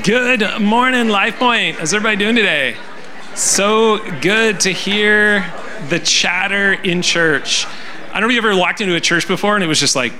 Good morning, Life Point. How's everybody doing today? So good to hear the chatter in church. I don't know if you ever walked into a church before and it was just like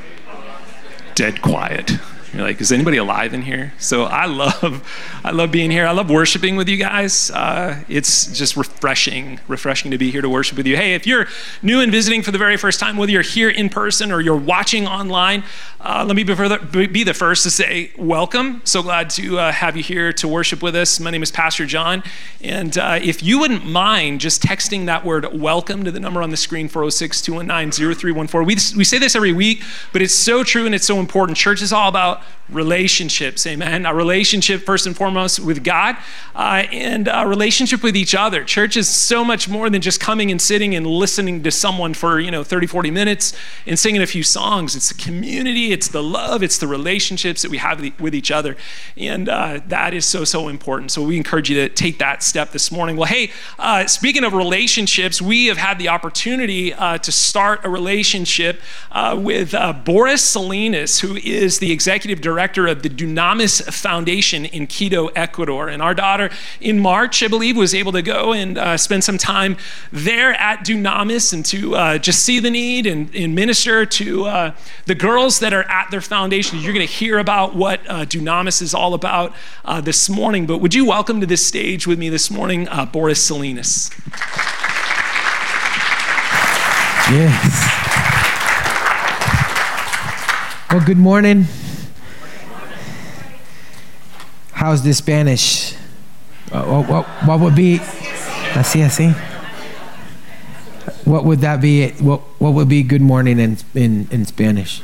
dead quiet. You're like, is anybody alive in here? So I love, I love being here. I love worshiping with you guys. Uh, it's just refreshing, refreshing to be here to worship with you. Hey, if you're new and visiting for the very first time, whether you're here in person or you're watching online, uh, let me be the first to say welcome. So glad to uh, have you here to worship with us. My name is Pastor John, and uh, if you wouldn't mind just texting that word "welcome" to the number on the screen 406-219-0314. We we say this every week, but it's so true and it's so important. Church is all about relationships, amen. A relationship, first and foremost, with God uh, and a relationship with each other. Church is so much more than just coming and sitting and listening to someone for, you know, 30, 40 minutes and singing a few songs. It's a community, it's the love, it's the relationships that we have with each other. And uh, that is so, so important. So we encourage you to take that step this morning. Well, hey, uh, speaking of relationships, we have had the opportunity uh, to start a relationship uh, with uh, Boris Salinas, who is the executive director of the Dunamis Foundation in Quito, Ecuador. And our daughter, in March, I believe, was able to go and uh, spend some time there at Dunamis and to just see the need and, and minister to the girls that are at their foundation. You're going to hear about what uh, Dunamis is all about uh, this morning. But would you welcome to this stage with me this morning, uh, Boris Salinas? Yes. Well, good morning. How's the Spanish? What, what, what would be? Así, así. What would that be? What, what would be good morning in, in, in Spanish?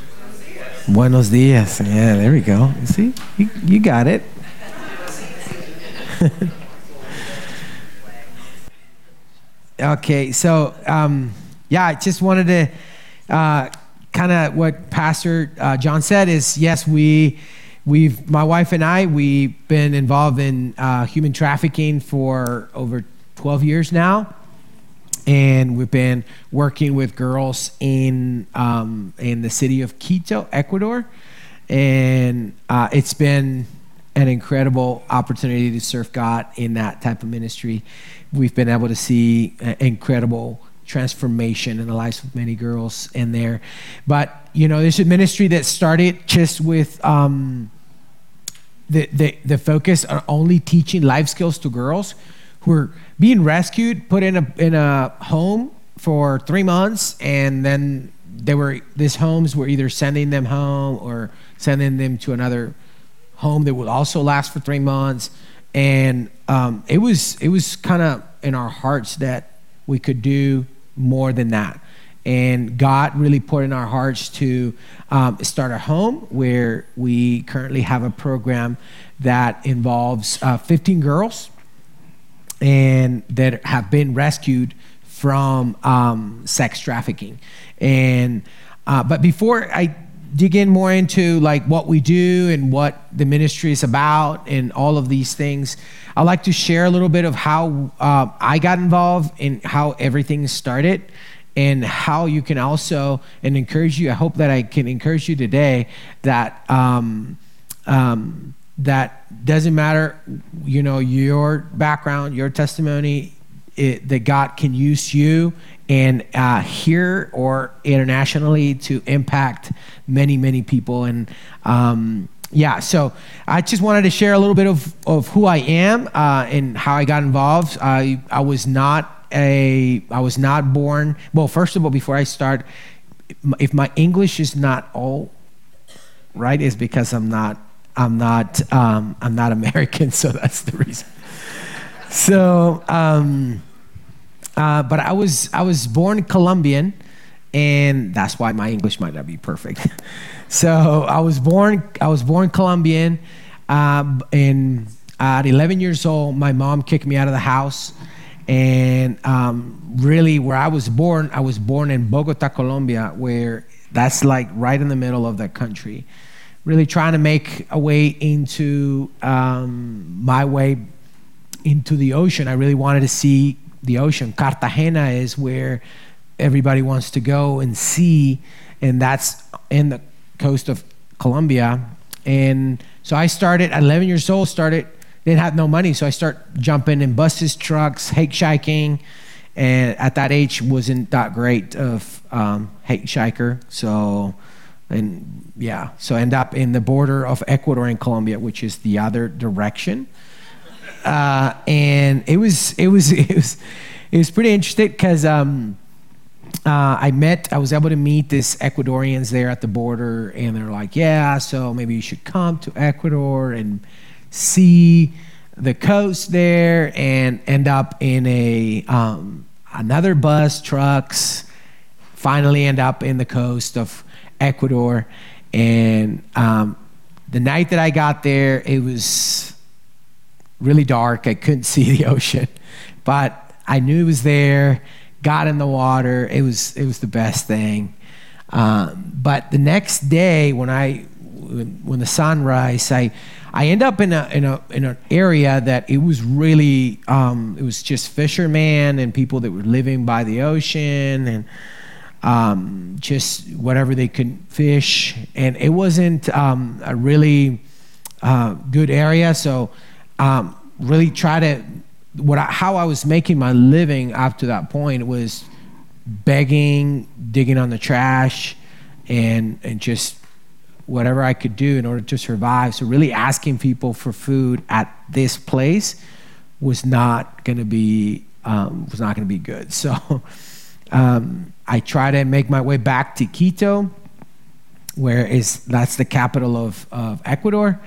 Buenos dias. Yeah, there we go. You See, you, you got it. okay, so um, yeah, I just wanted to uh, kind of what Pastor uh, John said is yes, we We've, my wife and I, we've been involved in uh, human trafficking for over 12 years now. And we've been working with girls in, um, in the city of Quito, Ecuador. And uh, it's been an incredible opportunity to serve God in that type of ministry. We've been able to see incredible transformation in the lives of many girls in there. But, you know, there's a ministry that started just with um, the, the, the focus on only teaching life skills to girls who are being rescued, put in a, in a home for three months, and then they were, these homes were either sending them home or sending them to another home that would also last for three months. And um, it was, it was kind of in our hearts that we could do more than that. And God really put in our hearts to um, start a home where we currently have a program that involves uh, 15 girls and that have been rescued from um, sex trafficking. And uh, but before I dig in more into like what we do and what the ministry is about and all of these things, I'd like to share a little bit of how uh, I got involved and how everything started and how you can also and encourage you. I hope that I can encourage you today that um, um, that doesn't matter, you know, your background, your testimony, it, that God can use you and uh, here or internationally to impact many, many people. And um, yeah, so I just wanted to share a little bit of, of who I am uh, and how I got involved. I, I was not a I was not born. Well, first of all, before I start, if my English is not all right, is because I'm not I'm not um, I'm not American, so that's the reason. So, um, uh, but I was I was born Colombian, and that's why my English might not be perfect. so I was born I was born Colombian, uh, and at 11 years old, my mom kicked me out of the house and um, really, where I was born, I was born in Bogota, Colombia, where that's like right in the middle of that country. Really trying to make a way into um, my way into the ocean. I really wanted to see the ocean. Cartagena is where everybody wants to go and see, and that's in the coast of Colombia. and so I started at 11 years old. Started didn't have no money, so I start jumping in buses, trucks, hitchhiking, and at that age wasn't that great of um, hitchhiker. So and yeah, so end up in the border of Ecuador and Colombia, which is the other direction. Uh, and it was it was it was it was pretty interesting because um, uh, I met I was able to meet this Ecuadorians there at the border, and they're like, yeah, so maybe you should come to Ecuador and see the coast there, and end up in a um, another bus trucks. Finally, end up in the coast of Ecuador. And um, the night that I got there, it was really dark. I couldn't see the ocean, but I knew it was there. Got in the water. It was it was the best thing. Um, but the next day, when I when, when the sunrise, I I end up in a in a in an area that it was really um, it was just fishermen and people that were living by the ocean and um, just whatever they could fish. And it wasn't um, a really uh, good area, so um, really try to what I, how I was making my living up to that point was begging, digging on the trash, and and just whatever I could do in order to survive. So really asking people for food at this place was not going to be um, was not going to be good. So um, I try to make my way back to Quito, where is that's the capital of, of Ecuador.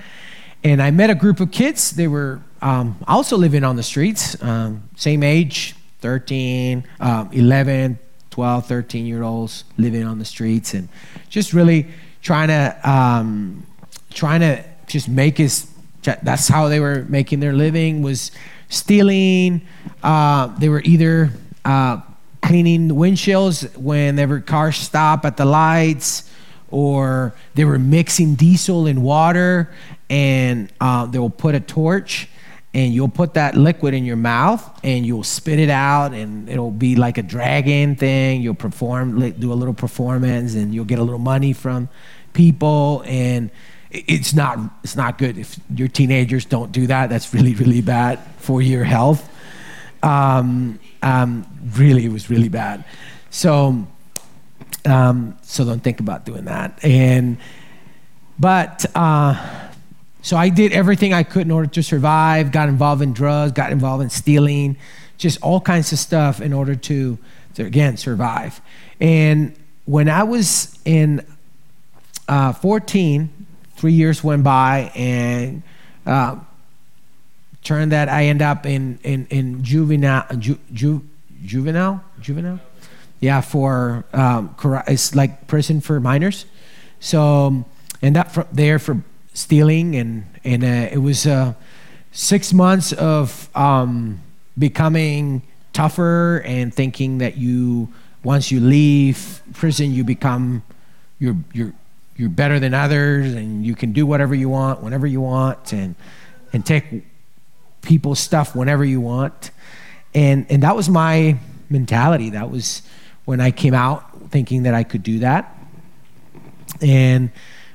And I met a group of kids. They were um, also living on the streets, um, same age, 13, um, 11, 12, 13 year olds living on the streets, and just really trying to um, trying to just make his. That's how they were making their living was stealing. Uh, they were either uh, cleaning windshields whenever cars stop at the lights, or they were mixing diesel and water, and uh, they'll put a torch and you'll put that liquid in your mouth and you'll spit it out and it'll be like a dragon thing. You'll perform do a little performance and you'll get a little money from people and it's not it's not good. If your teenagers don't do that that's really really bad for your health. Um, um, really, it was really bad. So, um, so don't think about doing that. And, but, uh, so I did everything I could in order to survive, got involved in drugs, got involved in stealing, just all kinds of stuff in order to, to again, survive. And when I was in uh, 14, three years went by, and uh, turned that I end up in in in juvenile ju, ju, juvenile juvenile? Yeah for um, it's like prison for minors. So um, end up from there for stealing and and uh, it was uh, six months of um, becoming tougher and thinking that you once you leave prison you become you're you're you're better than others and you can do whatever you want whenever you want and and take people's stuff whenever you want. And, and that was my mentality. That was when I came out thinking that I could do that. And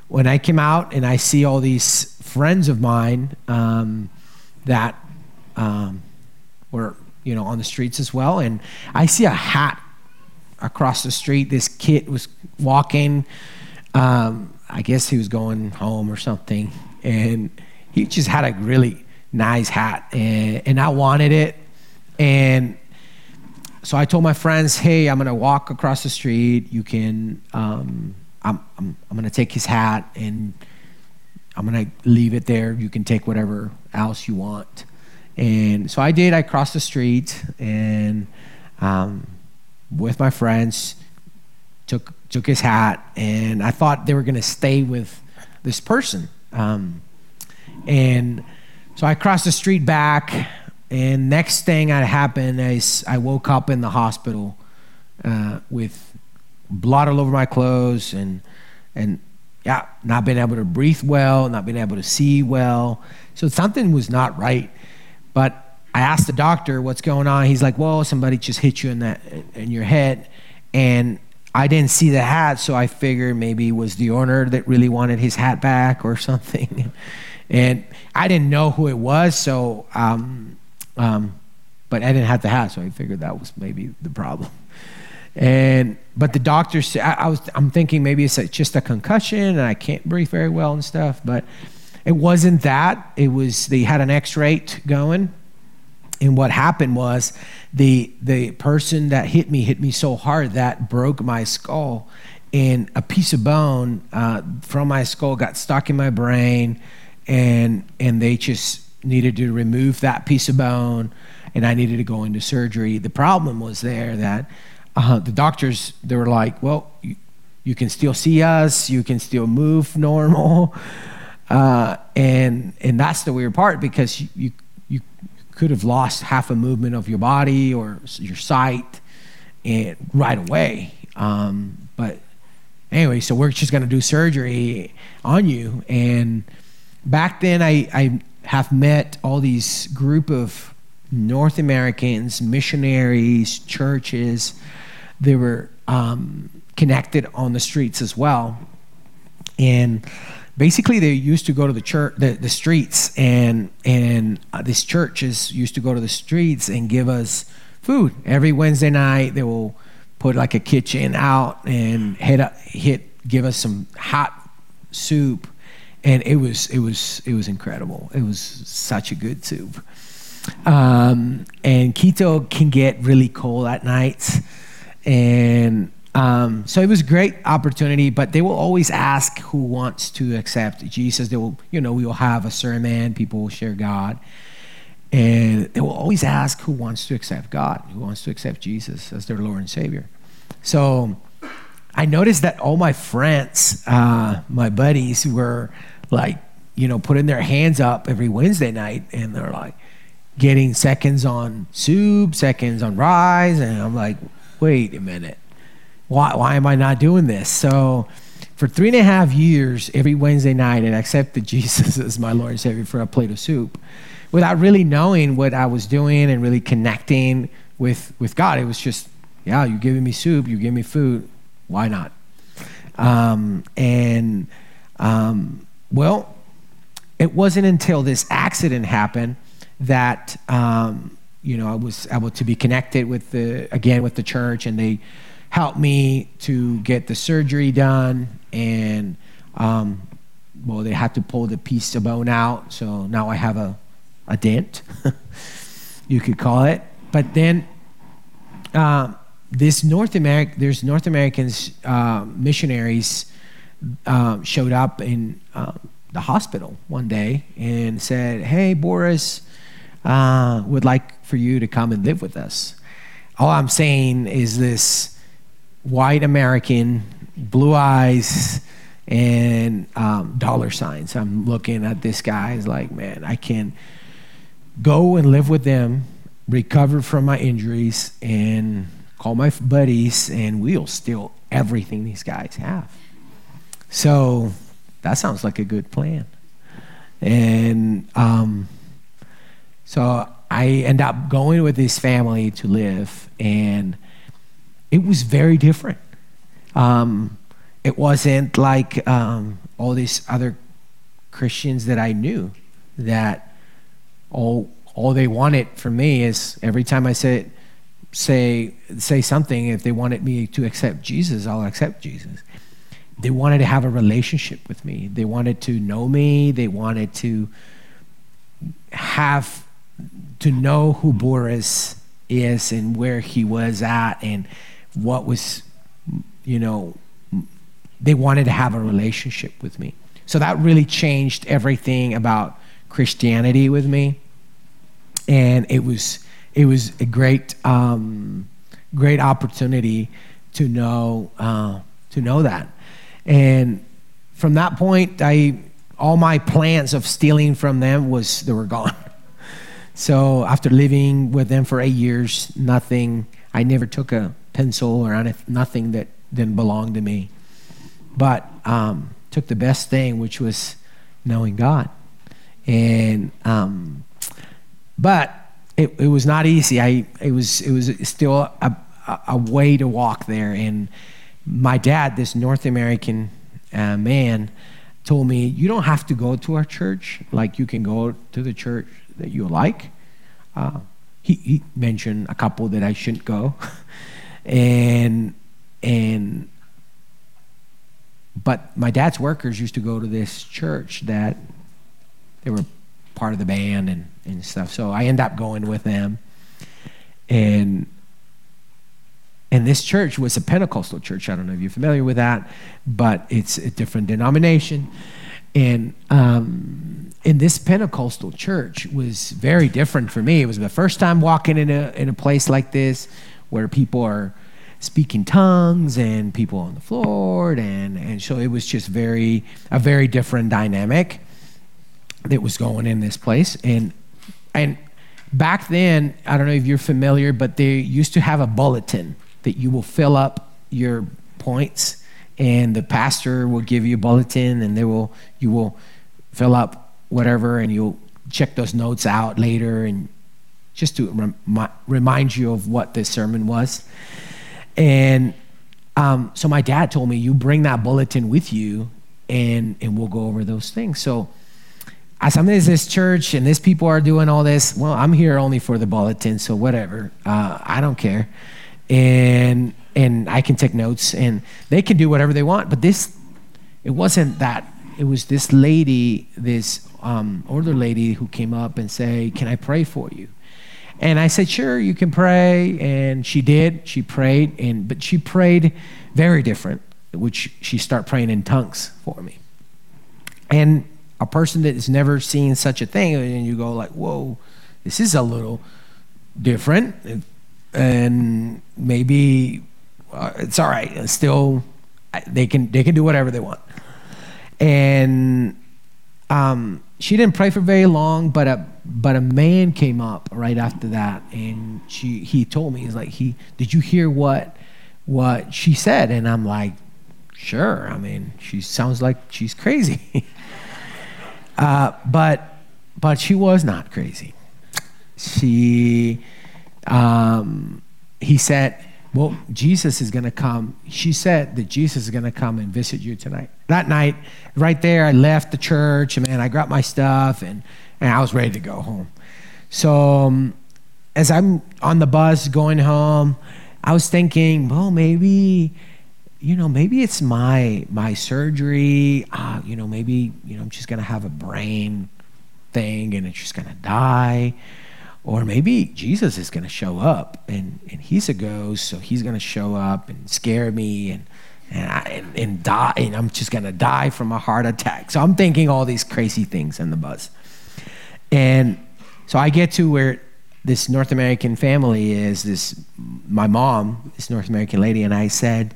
when I came out and I see all these friends of mine um, that um, were, you know, on the streets as well, and I see a hat across the street. This kid was walking. Um, I guess he was going home or something, and he just had a really nice hat, and, and I wanted it. And so I told my friends, hey, I'm gonna walk across the street. You can, um, I'm, I'm, I'm gonna take his hat and I'm gonna leave it there. You can take whatever else you want. And so I did. I crossed the street and um, with my friends took took his hat, and I thought they were gonna stay with this person. Um, and so I crossed the street back, and next thing that happened is I woke up in the hospital uh, with blood all over my clothes and and yeah, not being able to breathe well, not being able to see well. So something was not right. But I asked the doctor what's going on. He's like, "Well, somebody just hit you in that in your head," and I didn't see the hat, so I figured maybe it was the owner that really wanted his hat back or something. and I didn't know who it was, so, um, um, but I didn't have the hat, so I figured that was maybe the problem. And but the doctor said I, I was I'm thinking maybe it's a, just a concussion and I can't breathe very well and stuff, but it wasn't that. It was they had an X-ray going, and what happened was the the person that hit me hit me so hard that broke my skull, and a piece of bone uh, from my skull got stuck in my brain, and and they just needed to remove that piece of bone, and I needed to go into surgery. The problem was there that uh, the doctors they were like, well, you, you, can still see us, you can still move normal, uh, and and that's the weird part because you, you you could have lost half a movement of your body or your sight, and right away. Um, but anyway, so we're just going to do surgery on you. And back then, I, I have met all these group of North Americans, missionaries, churches they were um, connected on the streets as well. And basically, they used to go to the church, the, the streets, and and uh, these churches used to go to the streets and give us food every Wednesday night. They will put like a kitchen out and hit hit give us some hot soup, and it was it was it was incredible. It was such a good soup. Um, and Quito can get really cold at nights and um, so it was a great opportunity, but they will always ask who wants to accept Jesus. They will, you know, we will have a sermon, people will share God. And they will always ask who wants to accept God, who wants to accept Jesus as their Lord and Savior. So I noticed that all my friends, uh, my buddies, were like, you know, putting their hands up every Wednesday night, and they're like getting seconds on soup, seconds on rice, and I'm like, wait a minute, why, why am I not doing this? So for three and a half years, every Wednesday night, I accepted Jesus as my Lord and Savior for a plate of soup without really knowing what I was doing and really connecting with, with God. It was just, yeah, you're giving me soup, you give me food, why not? Um, and, um, well, it wasn't until this accident happened that um, you know, I was able to be connected with the, again, with the church, and they helped me to get the surgery done. And, um, well, they had to pull the piece of bone out. So now I have a, a dent, you could call it. But then, uh, this North America, there's North Americans, uh, missionaries uh, showed up in uh, the hospital one day and said, Hey, Boris, uh, would like for you to come and live with us. All I'm saying is this white American, blue eyes, and um, dollar signs. I'm looking at this guy. It's like, man, I can go and live with them, recover from my injuries, and call my buddies, and we'll steal everything these guys have. So that sounds like a good plan. And um, so I end up going with this family to live, and it was very different. Um, it wasn't like um, all these other Christians that I knew that all all they wanted from me is every time I said say say something if they wanted me to accept Jesus, I'll accept Jesus. They wanted to have a relationship with me. They wanted to know me. They wanted to have to know who Boris is and where he was at and what was, you know, they wanted to have a relationship with me. So that really changed everything about Christianity with me. And it was it was a great um, great opportunity to know uh, to know that. And from that point, I all my plans of stealing from them was they were gone. So after living with them for eight years, nothing, I never took a pencil or nothing that didn't belong to me. But um, took the best thing, which was knowing God. And, um, but it, it was not easy. I, it was, it was still a, a, a way to walk there. And my dad, this North American uh, man, told me, You don't have to go to our church. Like, you can go to the church that you like. Uh, he, he mentioned a couple that I shouldn't go. and, and, but my dad's workers used to go to this church that they were part of the band and, and stuff. So I end up going with them. And and this church was a Pentecostal church. I don't know if you're familiar with that, but it's a different denomination. And um, in this Pentecostal church was very different for me. It was the first time walking in a in a place like this where people are speaking tongues and people on the floor and and so it was just very a very different dynamic that was going in this place and and back then i don't know if you're familiar but they used to have a bulletin that you will fill up your points and the pastor will give you a bulletin and they will you will fill up whatever and you'll check those notes out later and just to rem- remind you of what the sermon was. And um, so my dad told me you bring that bulletin with you and and we'll go over those things. So as I'm in this church and these people are doing all this, well, I'm here only for the bulletin, so whatever. Uh, I don't care and and I can take notes and they can do whatever they want. But this, it wasn't that. It was this lady, this um, older lady who came up and say, "Can I pray for you?" And I said, "Sure, you can pray." And she did. She prayed, and but she prayed very different, which she started praying in tongues for me. And a person that has never seen such a thing, and you go like, "Whoa, this is a little different." And maybe uh, it's all right. still, they can they can do whatever they want. And um, she didn't pray for very long, but a but a man came up right after that, and she he told me he's like he did you hear what what she said? And I'm like, sure. I mean, she sounds like she's crazy, uh, but but she was not crazy. She um, he said, Well, Jesus is going to come. She said that Jesus is going to come and visit you tonight. That night, right there, I left the church and man, I grabbed my stuff and, and I was ready to go home. So um, as I'm on the bus going home, I was thinking, well, maybe, you know, maybe it's my my surgery. Uh, you know, maybe you know I'm just gonna have a brain thing and it's just gonna die. Or maybe Jesus is going to show up and, and he's a ghost, so he's going to show up and scare me and, and, I, and, and die, and I'm just going to die from a heart attack. So I'm thinking all these crazy things in the bus. And so I get to where this North American family is, this, my mom, this North American lady, and I said,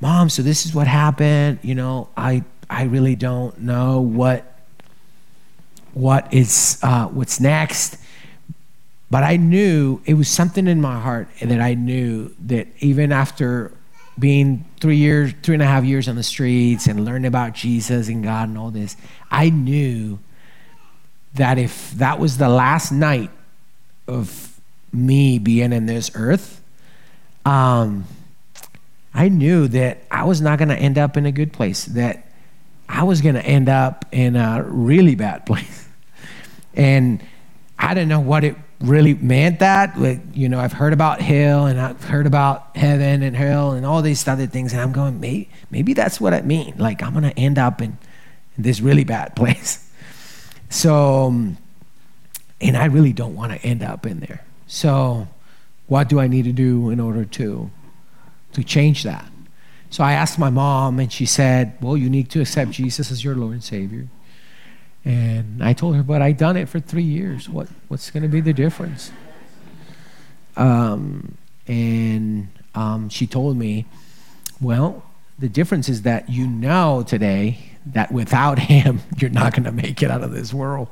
Mom, so this is what happened. You know, I, I really don't know what, what is, uh, what's next but I knew it was something in my heart that I knew that even after being three years, three and a half years on the streets and learning about Jesus and God and all this, I knew that if that was the last night of me being in this earth, um, I knew that I was not going to end up in a good place, that I was going to end up in a really bad place. And I didn't know what it really meant that. Like, you know, I've heard about hell and I've heard about heaven and hell and all these other things, and I'm going, maybe, maybe that's what I mean. Like, I'm going to end up in, in, this really bad place. So, um, and I really don't want to end up in there. So, what do I need to do in order to to change that? So I asked my mom, and she said, "Well, you need to accept Jesus as your Lord and Savior." And I told her, but I've done it for three years. What, what's going to be the difference? Um, and um, she told me, well, the difference is that you know today that without him, you're not going to make it out of this world.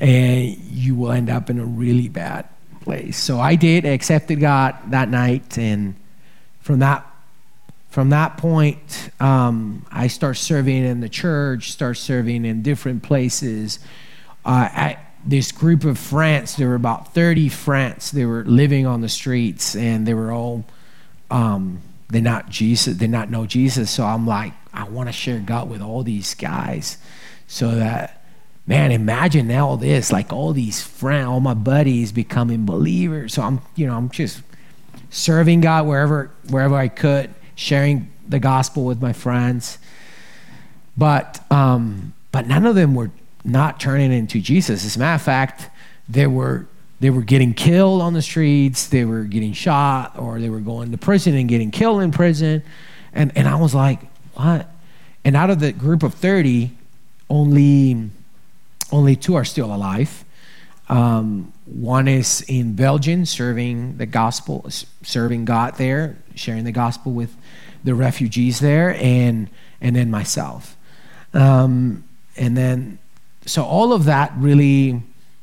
And you will end up in a really bad place. So I did, I accepted God that night. And from that from that point, um, I start serving in the church, start serving in different places. Uh, this group of France, there were about 30 France. They were living on the streets, and they were all um, they not Jesus, they not know Jesus. So I'm like, I want to share God with all these guys, so that man, imagine all this, like all these friends, all my buddies becoming believers. So I'm, you know, I'm just serving God wherever wherever I could, sharing the gospel with my friends. But um, but none of them were not turning into Jesus. As a matter of fact, they were they were getting killed on the streets, they were getting shot, or they were going to prison and getting killed in prison. And and I was like, what? And out of the group of 30, only only two are still alive. Um, one is in Belgium serving the gospel, serving God there, sharing the gospel with the refugees there, and and then myself. Um, and then, so all of that really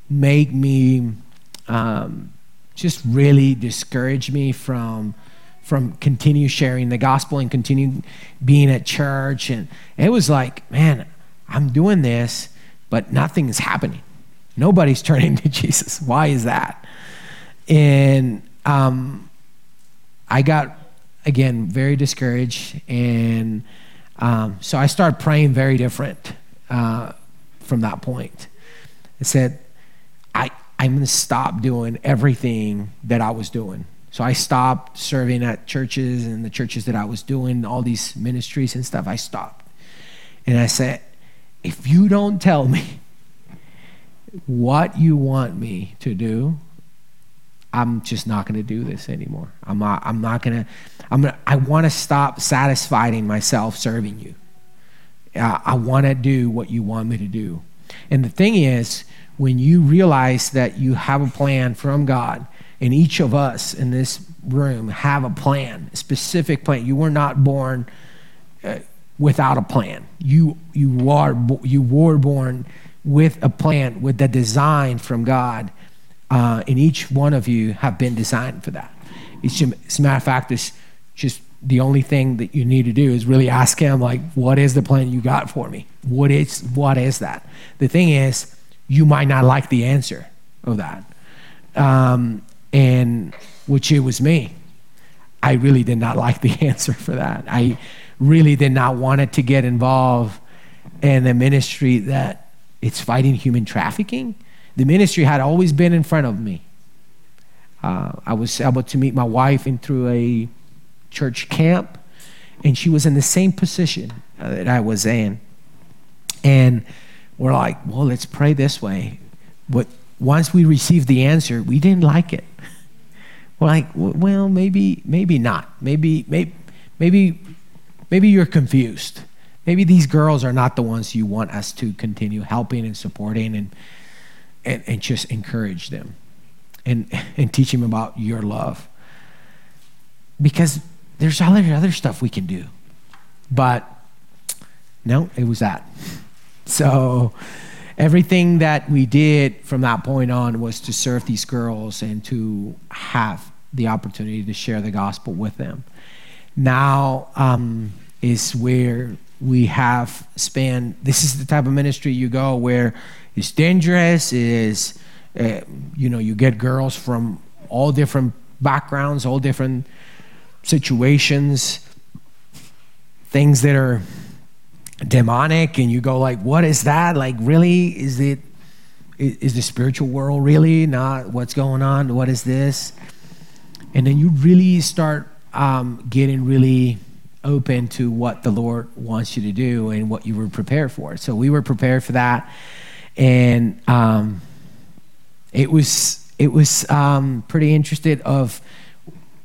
made me um, just really discourage me from from continue sharing the gospel and continue being at church. And it was like, man, I'm doing this, but nothing is happening. Nobody's turning to Jesus. Why is that? And um, I got, again, very discouraged. And um, so I started praying very different uh, from that point. I said, I, I'm going to stop doing everything that I was doing. So I stopped serving at churches and the churches that I was doing, all these ministries and stuff. I stopped. And I said, if you don't tell me what you want me to do, I'm just not going to do this anymore. I'm not, I'm not going to, I'm gonna, I want to stop satisfying myself serving you. I want to do what you want me to do. And the thing is, when you realize that you have a plan from God, and each of us in this room have a plan, a specific plan. You were not born uh, without a plan. You, you, are, you were born with a plan, with the design from God. Uh, and each one of you have been designed for that. It's just, as a matter of fact, it's just the only thing that you need to do is really ask him, like, what is the plan you got for me? What is, what is that? The thing is, you might not like the answer of that. Um, and which it was me. I really did not like the answer for that. I really did not want it to get involved in a ministry that it's fighting human trafficking. The ministry had always been in front of me. Uh, I was able to meet my wife in through a church camp, and she was in the same position uh, that I was in. And we're like, well, let's pray this way. But once we received the answer, we didn't like it. We're like, well, maybe, maybe not. Maybe, maybe, maybe, maybe you're confused. Maybe these girls are not the ones you want us to continue helping and supporting and, and, and just encourage them and, and teach them about your love. Because there's all other, other stuff we can do. But no, it was that. So, everything that we did from that point on was to serve these girls and to have the opportunity to share the gospel with them. Now um, is where we have span. This is the type of ministry you go where it's dangerous. Is uh, you know you get girls from all different backgrounds, all different situations, things that are demonic and you go like what is that like really is it is the spiritual world really not what's going on what is this and then you really start um, getting really open to what the lord wants you to do and what you were prepared for so we were prepared for that and um, it was it was um, pretty interested of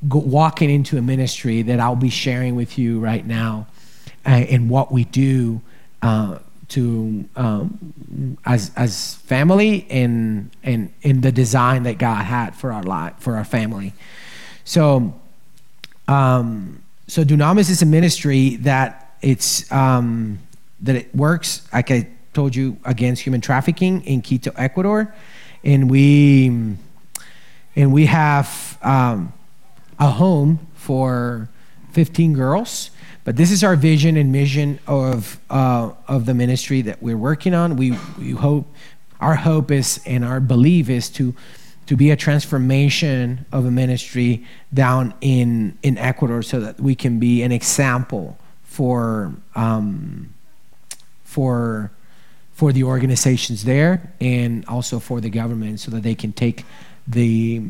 walking into a ministry that i'll be sharing with you right now uh, in what we do uh, to um, as as family and and in the design that God had for our life for our family. So, um, so Dunamis is a ministry that it's um, that it works. Like I told you, against human trafficking in Quito, Ecuador, and we and we have um, a home for 15 girls but this is our vision and mission of, uh, of the ministry that we're working on. We, we hope, our hope is and our belief is to, to be a transformation of a ministry down in, in Ecuador so that we can be an example for, um, for, for the organizations there and also for the government so that they can take the,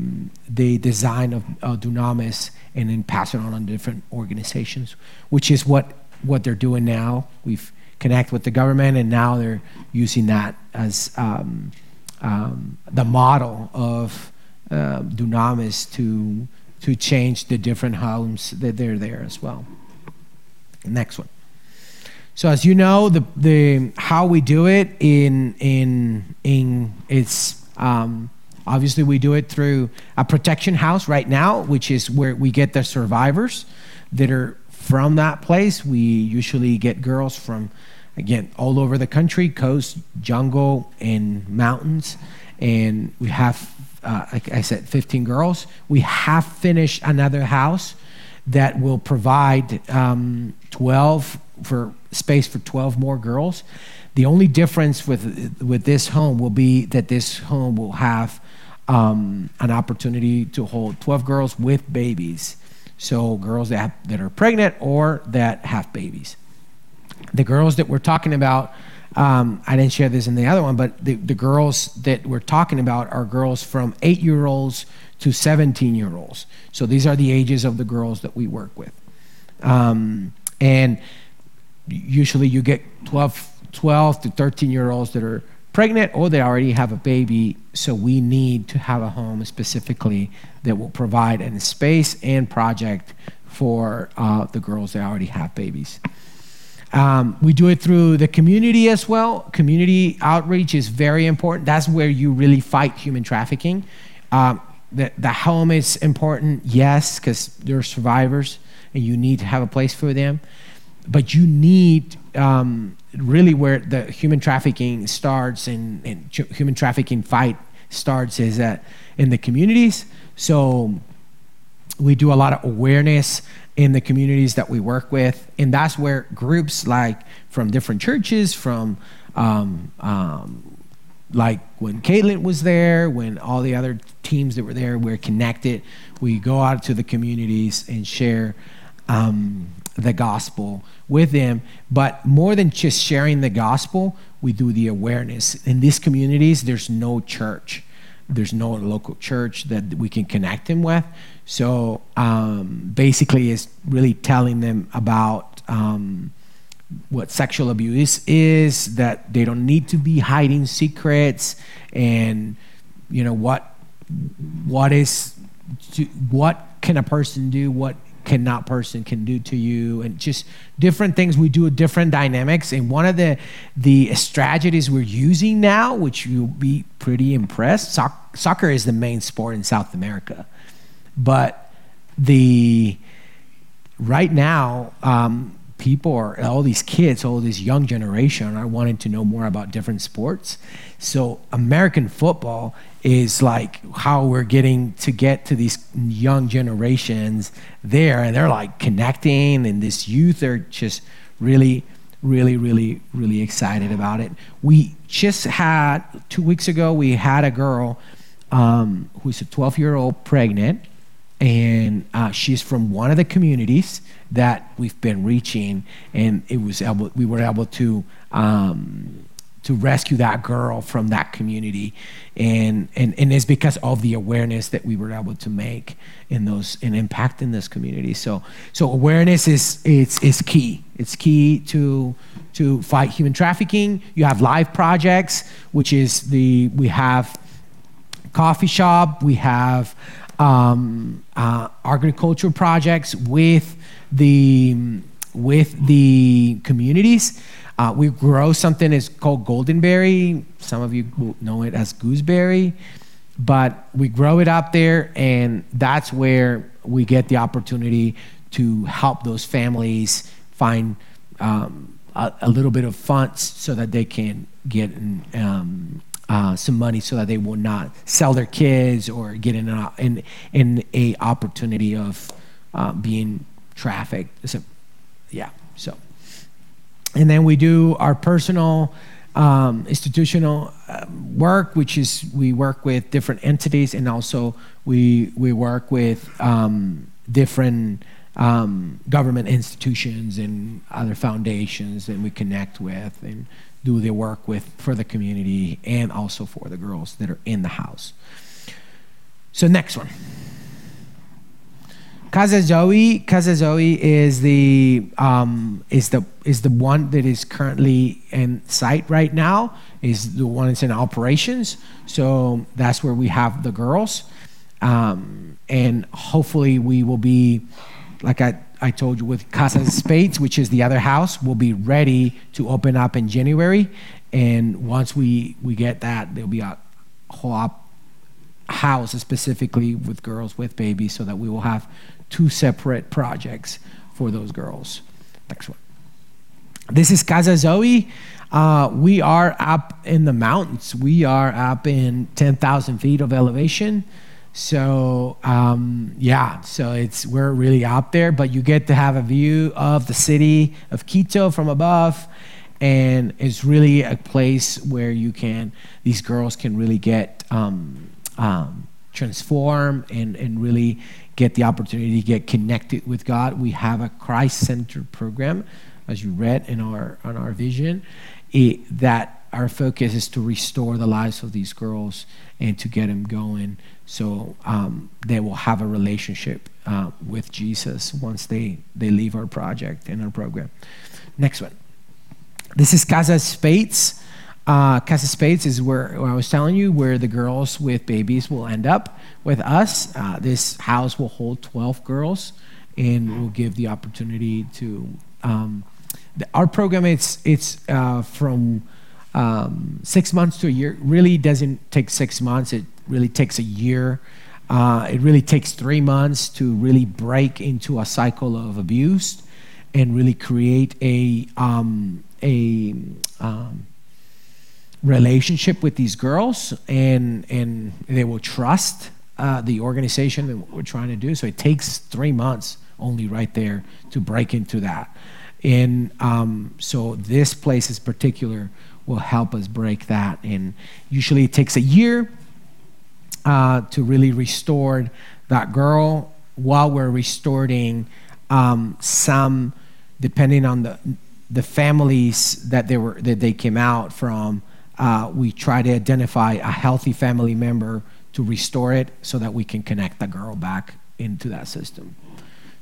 the design of uh, Dunamis and then pass it on to different organizations, which is what, what they're doing now. We've connected with the government and now they're using that as um, um, the model of uh, Dunamis to, to change the different homes that they're there as well. Next one. So as you know, the, the how we do it in in in it's um, obviously we do it through a protection house right now, which is where we get the survivors that are from that place. We usually get girls from again all over the country, coast, jungle, and mountains, and we have. Uh, like I said, 15 girls. We have finished another house that will provide um, 12 for space for 12 more girls. The only difference with with this home will be that this home will have um, an opportunity to hold 12 girls with babies. So girls that have, that are pregnant or that have babies. The girls that we're talking about, um, I didn't share this in the other one, but the, the girls that we're talking about are girls from eight year olds to 17 year olds. So these are the ages of the girls that we work with. Um, and usually you get 12, 12 to 13 year olds that are pregnant or they already have a baby. So we need to have a home specifically that will provide a space and project for uh, the girls that already have babies. Um, we do it through the community as well. Community outreach is very important. That's where you really fight human trafficking. Um, the, the home is important, yes, because they're survivors and you need to have a place for them. But you need um, really where the human trafficking starts and, and human trafficking fight starts is that in the communities. So we do a lot of awareness in the communities that we work with, and that's where groups like from different churches, from um, um, like when Caitlin was there, when all the other teams that were there were connected, we go out to the communities and share um, the gospel with them. But more than just sharing the gospel, we do the awareness. In these communities, there's no church, there's no local church that we can connect them with. So um, basically, it's really telling them about. Um, what sexual abuse is, that they don't need to be hiding secrets, and you know what what is what can a person do, what cannot person can do to you and just different things we do different dynamics and one of the the strategies we're using now which you'll be pretty impressed soc- soccer is the main sport in south america but the right now um, people are all these kids, all this young generation are wanting to know more about different sports. So American football is like how we're getting to get to these young generations there, and they're like connecting, and this youth are just really, really, really, really excited about it. We just had two weeks ago, we had a girl um, who's a 12 year old pregnant and uh, she's from one of the communities that we've been reaching, and it was able, we were able to um, to rescue that girl from that community, and, and and it's because of the awareness that we were able to make in those and impact in this community. So so awareness is it's is key. It's key to to fight human trafficking. You have live projects, which is the we have coffee shop, we have um, uh, agricultural projects with the with the communities. Uh, we grow something that's called goldenberry. Some of you know it as gooseberry, but we grow it up there, and that's where we get the opportunity to help those families find um, a, a, little bit of funds so that they can get um, uh, some money so that they will not sell their kids or get in, an, in, in a opportunity of uh, being trafficked. So, yeah, so. And then we do our personal um, institutional uh, work, which is we work with different entities, and also we we work with um, different um, government institutions and other foundations that we connect with and do the work with for the community and also for the girls that are in the house. So next one. Casa Zoe, Casa Zoe is the um, is the is the one that is currently in site right now. Is the one that's in operations. So that's where we have the girls, um, and hopefully we will be, like I I told you with Casa Spades, which is the other house, will be ready to open up in January. And once we we get that, there'll be a whole op- house specifically with girls with babies, so that we will have two separate projects for those girls. Next one. This is Casa Zoe. Uh, we are up in the mountains. We are up in 10,000 feet of elevation. So um, yeah, so it's we're really out there, but you get to have a view of the city of Quito from above, and it's really a place where you can these girls can really get um, um, transform and and really get the opportunity to get connected with God. We have a Christ-centered program, as you read in our on our vision, it, that our focus is to restore the lives of these girls and to get them going so um, they will have a relationship uh, with Jesus once they, they leave our project and our program. Next one. This is Casa Spades. Uh, Casa Spades is where, where, I was telling you where the girls with babies will end up with us. Uh, this house will hold 12 girls and will give the opportunity to. Um, the, our program it's it's uh, from um, six months to a year. Really doesn't take six months. It really takes a year. Uh, it really takes three months to really break into a cycle of abuse and really create a um, a um, relationship with these girls, and and they will trust uh, the organization and we're trying to do. So it takes three months only right there to break into that. And um, so this place is particular will help us break that. And usually it takes a year uh, to really restore that girl while we're restoring um, some, depending on the the families that they were that they came out from. Uh, we try to identify a healthy family member to restore it so that we can connect the girl back into that system.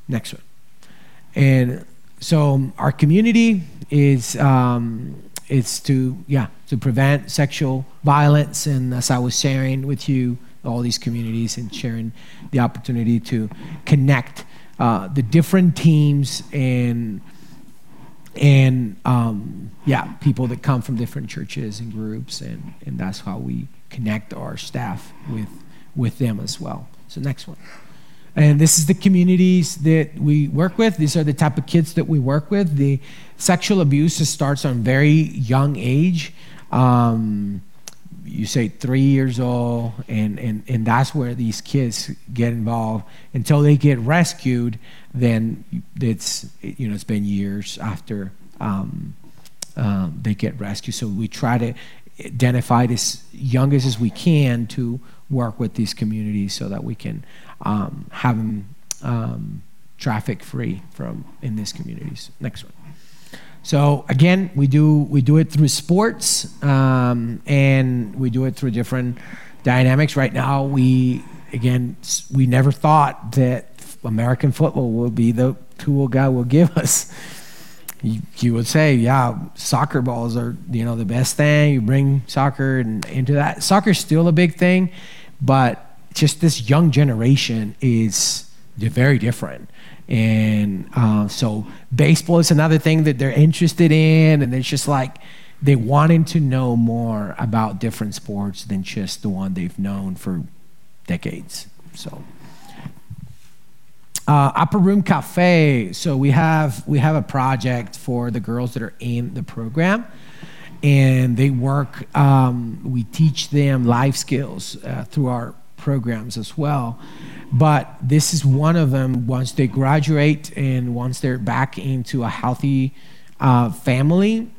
Next one. And so our community is um, is to yeah to prevent sexual violence, and as I was sharing with you, all these communities and sharing the opportunity to connect uh, the different teams and and um, yeah, people that come from different churches and groups, and, and that's how we connect our staff with with them as well. So next one. And this is the communities that we work with. These are the type of kids that we work with. The sexual abuse starts on very young age. Um, you say three years old, and, and, and that's where these kids get involved. Until they get rescued, then it's, you know, it's been years after um, um, they get rescued. So we try to identify as young as we can to work with these communities so that we can um, them um, traffic free from in these communities. Next one. So again, we do we do it through sports, um, and we do it through different dynamics. Right now, we again we never thought that American football will be the tool God will give us. You, you, would say, yeah, soccer balls are you know the best thing. You bring soccer and into that. Soccer's still a big thing, but just this young generation is very different. And uh, so baseball is another thing that they're interested in, and it's just like they wanting to know more about different sports than just the one they've known for decades. So. Uh, Upper Room Cafe. So we have we have a project for the girls that are in the program, and they work. Um, we teach them life skills uh, through our programs as well. But this is one of them once they graduate and once they're back into a healthy uh, family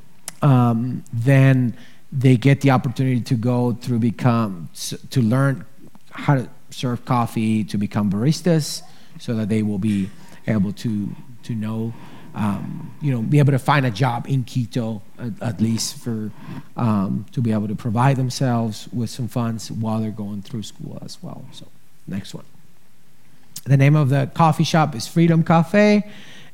um, then they get the opportunity to go through become to learn how to serve coffee to become baristas so that they will be able to to know um, you know be able to find a job in Quito at, at least for um, to be able to provide themselves with some funds while they're going through school as well so next one the name of the coffee shop is Freedom Cafe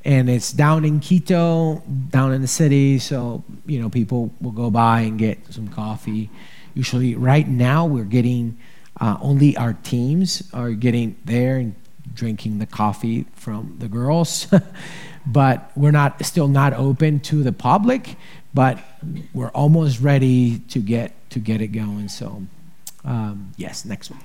and it's down in Quito, down in the city. So you know, people will go by and get some coffee. Usually, right now we're getting uh, only our teams are getting there and drinking the coffee from the girls, but we're not still not open to the public. But we're almost ready to get to get it going. So, um, yes, next one.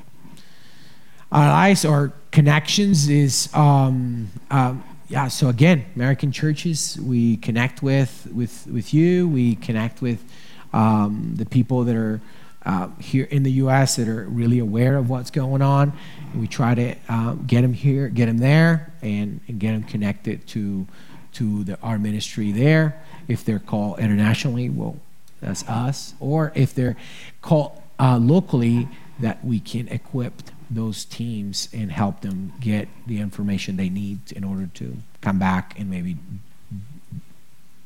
Our eyes or connections is um, um, yeah, so again, American churches, we connect with with with you. We connect with um, the people that are uh, here in the U.S. that are really aware of what's going on. And we try to uh, get them here, get them there, and, and get them connected to to the, our ministry there. If they're called internationally, well, that's us. Or if they're called uh, locally, that we can equip those teams and help them get the information they need in order to come back and maybe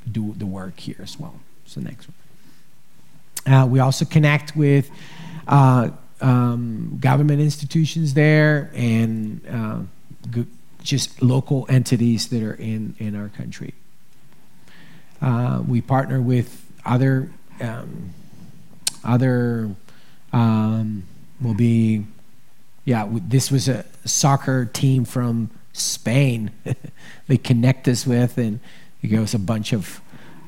do the work here as well. So next one. Uh, we also connect with uh, um, government institutions there and uh, just local entities that are in, in our country. Uh, we partner with other um, other um, will be yeah, this was a soccer team from Spain. they connect us with, and it gives a bunch of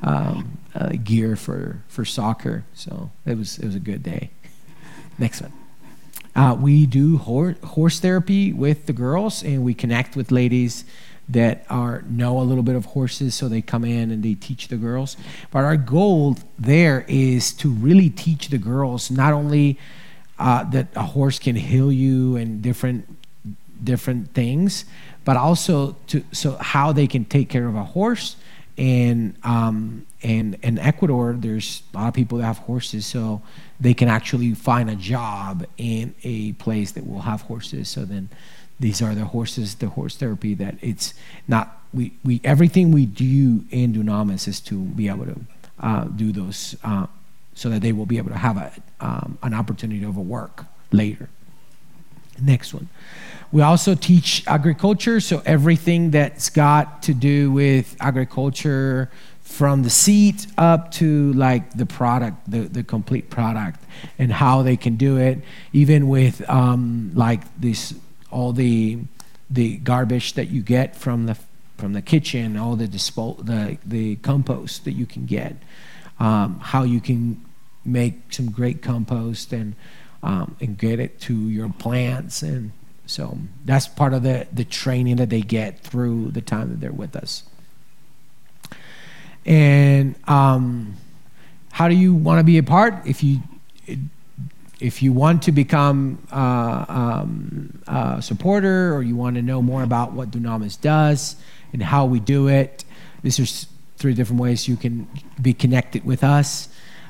um, uh, gear for, for soccer. So it was it was a good day. Next one. Uh, we do horse, horse therapy with the girls, and we connect with ladies that are know a little bit of horses, so they come in and they teach the girls. But our goal there is to really teach the girls not only uh, that a horse can heal you and different different things, but also to so how they can take care of a horse. And um, and in Ecuador, there's a lot of people that have horses, so they can actually find a job in a place that will have horses. So then, these are the horses, the horse therapy. That it's not we we everything we do in Dunamis is to be able to uh, do those uh, so that they will be able to have a, um, an opportunity of a work later. Next one. We also teach agriculture, so everything that's got to do with agriculture from the seed up to like the product, the, the complete product, and how they can do it, even with um, like this all the the garbage that you get from the from the kitchen, all the dispo- the the compost that you can get, um, how you can make some great compost and um, and get it to your plants. And so that's part of the the training that they get through the time that they're with us. And um, how do you want to be a part? If you if you want to become uh, um, a supporter or you want to know more about what Dunamis does and how we do it, these are three different ways you can be connected with us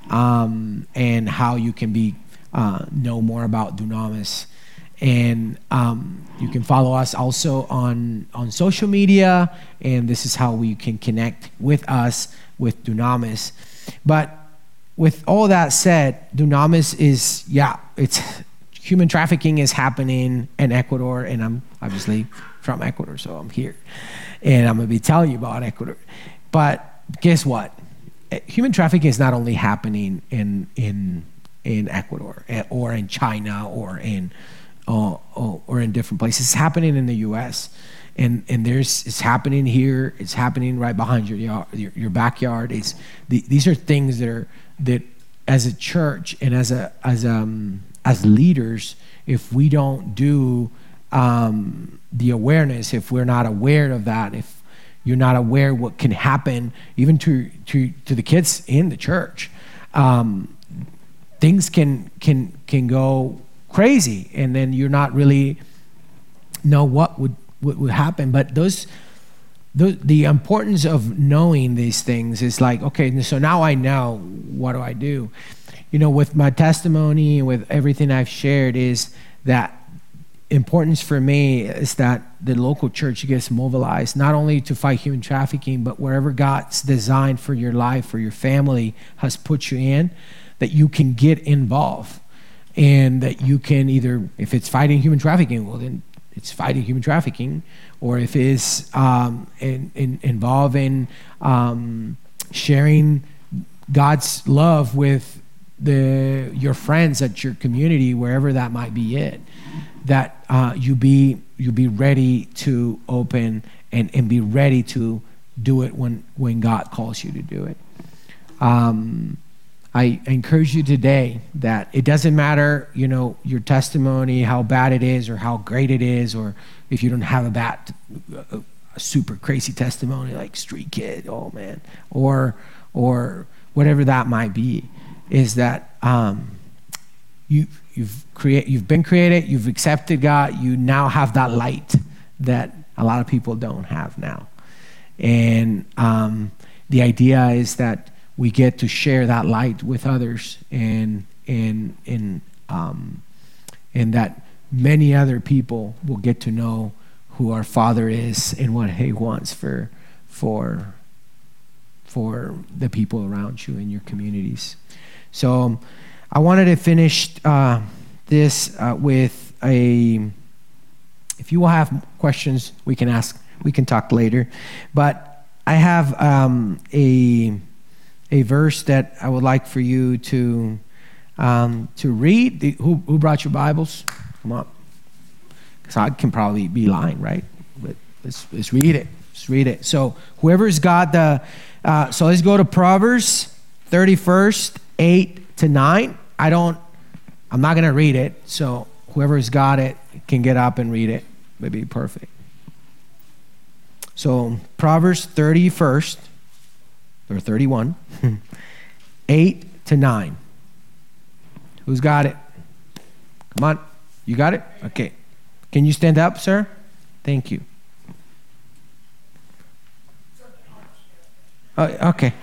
um, and how you can be uh, know more about Dunamis. And um, you can follow us also on, on social media, and this is how we can connect with us with Dunamis. But with all that said, Dunamis is, yeah, it's human trafficking is happening in Ecuador, and I'm obviously from Ecuador, so I'm here. And I'm to be telling you about Ecuador. But guess what? human trafficking is not only happening in in in Ecuador eh, or in China or in uh, or in different places. It's happening in the U.S. and and there's it's happening here. It's happening right behind your yard, your, your backyard. It's the, these are things that are that as a church and as a as um as leaders, if we don't do um, the awareness, if we're not aware of that, if you're not aware what can happen even to, to, to the kids in the church. Um, things can, can, can go crazy, and then you're not really know what would, what would happen. But those, the, the importance of knowing these things is like, okay, so now I know what do I do? You know, with my testimony and with everything I've shared, is that importance for me is that the local church gets mobilized not only to fight human trafficking, but wherever God's designed for your life or your family has put you in, that you can get involved and that you can either, if it's fighting human trafficking, well, then it's fighting human trafficking, or if it's um, in, in involving um, sharing God's love with the your friends at your community, wherever that might be it that uh, you be you be ready to open and, and be ready to do it when when God calls you to do it. Um, I encourage you today that it doesn't matter, you know, your testimony, how bad it is, or how great it is, or if you don't have a bad, a, super crazy testimony like street kid, oh man, or or whatever that might be, is that um, you you've create you've been created you've accepted god you now have that light that a lot of people don't have now. And um, the idea is that we get to share that light with others and and and um, and that many other people will get to know who our father is and what he wants for for for the people around you in your communities so I wanted to finish uh, this uh, with a. If you will have questions, we can ask. We can talk later, but I have um, a a verse that I would like for you to um, to read. The, who who brought your Bibles? Come on, because I can probably be lying, right? But let's let's read it. Let's read it. So whoever's got the, uh, so let's go to Proverbs thirty first eight to 9. I don't, I'm not going to read it. So whoever's got it can get up and read it. Would be perfect. So Proverbs 31st, or 31, 8 to 9. Who's got it? Come on. You got it? Okay. Can you stand up, sir? Thank you. Uh, okay.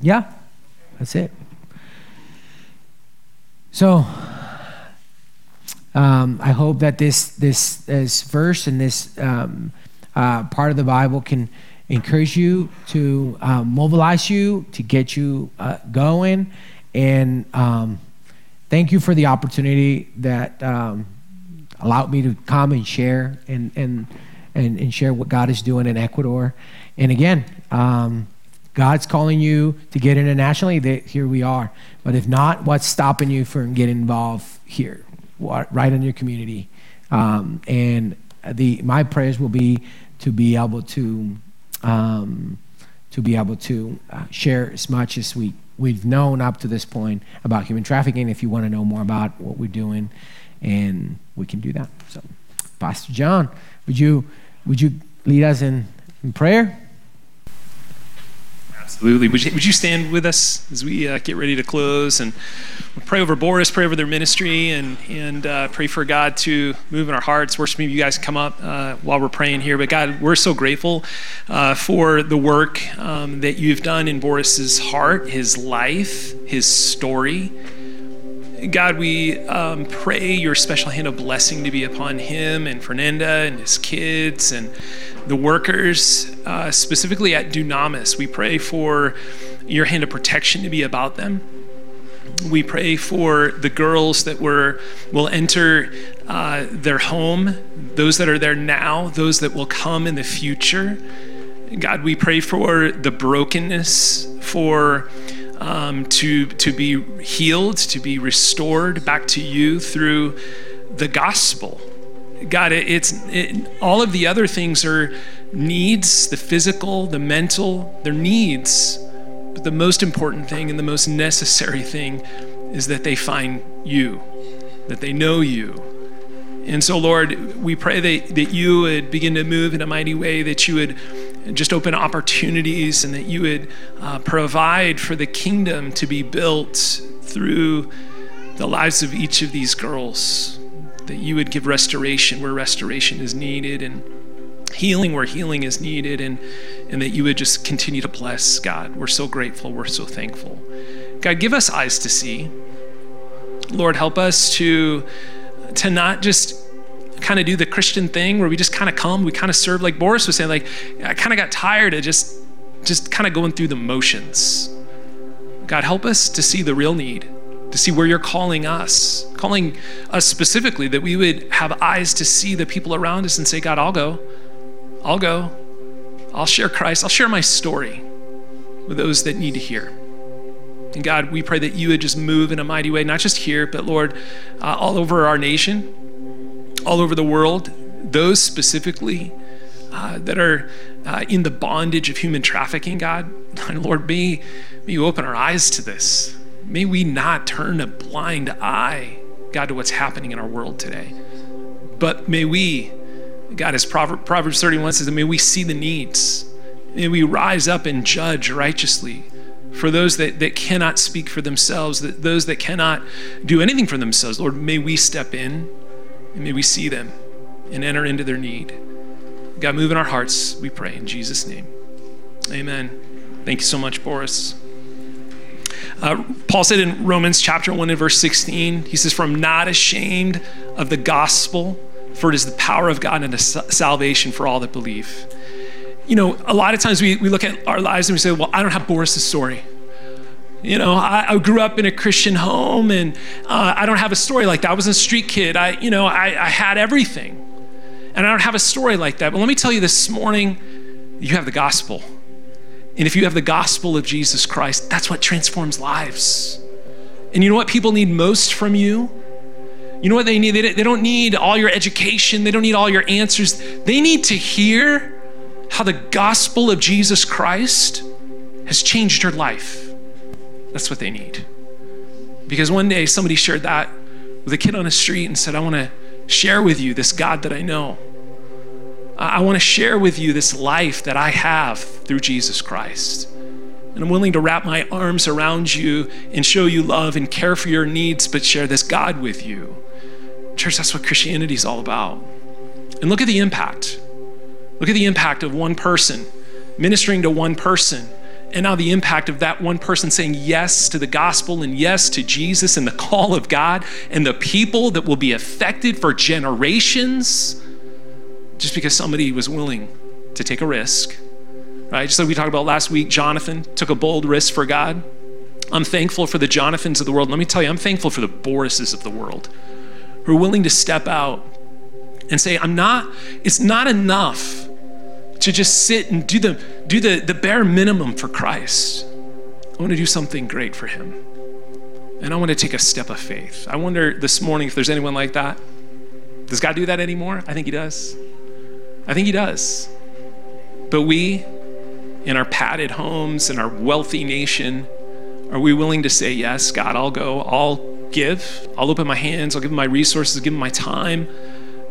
Yeah, that's it. So, um, I hope that this this this verse and this um, uh, part of the Bible can encourage you to uh, mobilize you to get you uh, going, and um, thank you for the opportunity that um, allowed me to come and share and and and, and share what God is doing in Ecuador. And again. God's calling you to get internationally, that here we are. But if not, what's stopping you from getting involved here, right in your community? Um, and the my prayers will be to be able to um, to be able to uh, share as much as we we've known up to this point about human trafficking. If you want to know more about what we're doing, and we can do that. So, Pastor John, would you would you lead us in, in prayer? Absolutely. Would you, would you stand with us as we uh, get ready to close and pray over Boris, pray over their ministry, and and uh, pray for God to move in our hearts. Worship maybe you guys come up uh, while we're praying here. But God, we're so grateful uh, for the work um, that you've done in Boris's heart, his life, his story. God, we um, pray your special hand of blessing to be upon him and Fernanda and his kids and the workers, uh, specifically at Dunamis. We pray for your hand of protection to be about them. We pray for the girls that were will enter uh, their home, those that are there now, those that will come in the future. God, we pray for the brokenness, for um, to, to be healed, to be restored back to you through the gospel. God, it, it's it, all of the other things are needs the physical, the mental, they're needs. But the most important thing and the most necessary thing is that they find you, that they know you. And so, Lord, we pray that, that you would begin to move in a mighty way, that you would just open opportunities, and that you would uh, provide for the kingdom to be built through the lives of each of these girls. That you would give restoration where restoration is needed, and healing where healing is needed, and, and that you would just continue to bless, God. We're so grateful. We're so thankful. God, give us eyes to see. Lord, help us to, to not just kind of do the Christian thing where we just kind of come, we kind of serve, like Boris was saying, like, I kind of got tired of just, just kind of going through the motions. God, help us to see the real need, to see where you're calling us, calling us specifically, that we would have eyes to see the people around us and say, God, I'll go. I'll go. I'll share Christ. I'll share my story with those that need to hear. And God, we pray that you would just move in a mighty way, not just here, but Lord, uh, all over our nation, all over the world, those specifically uh, that are uh, in the bondage of human trafficking, God. And Lord, may, may you open our eyes to this. May we not turn a blind eye, God, to what's happening in our world today. But may we, God, as Proverbs 31 says, may we see the needs. May we rise up and judge righteously for those that, that cannot speak for themselves, that those that cannot do anything for themselves. Lord, may we step in and may we see them and enter into their need. God, move in our hearts, we pray in Jesus' name. Amen. Thank you so much, Boris. Uh, Paul said in Romans chapter 1 and verse 16, he says, For I'm not ashamed of the gospel, for it is the power of God and the salvation for all that believe you know, a lot of times we, we look at our lives and we say, well, I don't have Boris's story. You know, I, I grew up in a Christian home and uh, I don't have a story like that. I was a street kid. I, you know, I, I had everything. And I don't have a story like that. But let me tell you this morning, you have the gospel. And if you have the gospel of Jesus Christ, that's what transforms lives. And you know what people need most from you? You know what they need? They don't need all your education, they don't need all your answers. They need to hear how the gospel of Jesus Christ has changed your life. That's what they need. Because one day somebody shared that with a kid on the street and said, I want to share with you this God that I know. I want to share with you this life that I have through Jesus Christ. And I'm willing to wrap my arms around you and show you love and care for your needs, but share this God with you. Church, that's what Christianity is all about. And look at the impact. Look at the impact of one person ministering to one person. And now the impact of that one person saying yes to the gospel and yes to Jesus and the call of God and the people that will be affected for generations just because somebody was willing to take a risk. Right? Just like we talked about last week, Jonathan took a bold risk for God. I'm thankful for the Jonathans of the world. Let me tell you, I'm thankful for the Borises of the world who are willing to step out and say, I'm not, it's not enough to just sit and do the, do the, the bare minimum for Christ. I want to do something great for Him. And I want to take a step of faith. I wonder this morning if there's anyone like that. Does God do that anymore? I think He does. I think He does. But we, in our padded homes, in our wealthy nation, are we willing to say, Yes, God, I'll go, I'll give, I'll open my hands, I'll give my resources, I'll give my time.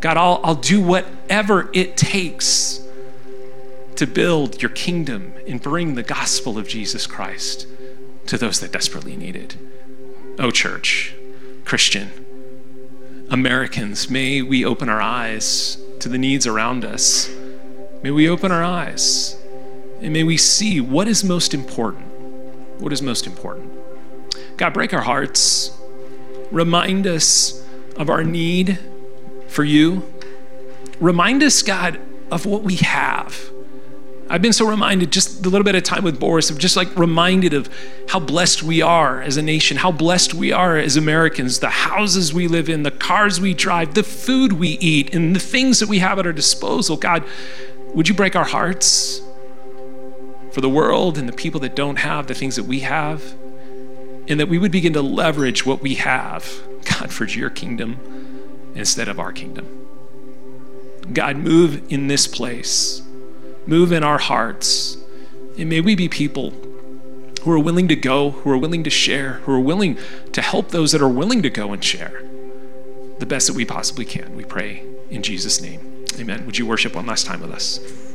God, I'll, I'll do whatever it takes to build your kingdom and bring the gospel of Jesus Christ to those that desperately need it. Oh, church, Christian, Americans, may we open our eyes to the needs around us. May we open our eyes and may we see what is most important. What is most important? God, break our hearts. Remind us of our need for you. Remind us, God, of what we have I've been so reminded just a little bit of time with Boris of just like reminded of how blessed we are as a nation, how blessed we are as Americans, the houses we live in, the cars we drive, the food we eat, and the things that we have at our disposal. God, would you break our hearts for the world and the people that don't have the things that we have? And that we would begin to leverage what we have, God, for your kingdom instead of our kingdom. God, move in this place move in our hearts. And may we be people who are willing to go, who are willing to share, who are willing to help those that are willing to go and share the best that we possibly can. We pray in Jesus' name. Amen. Would you worship one last time with us?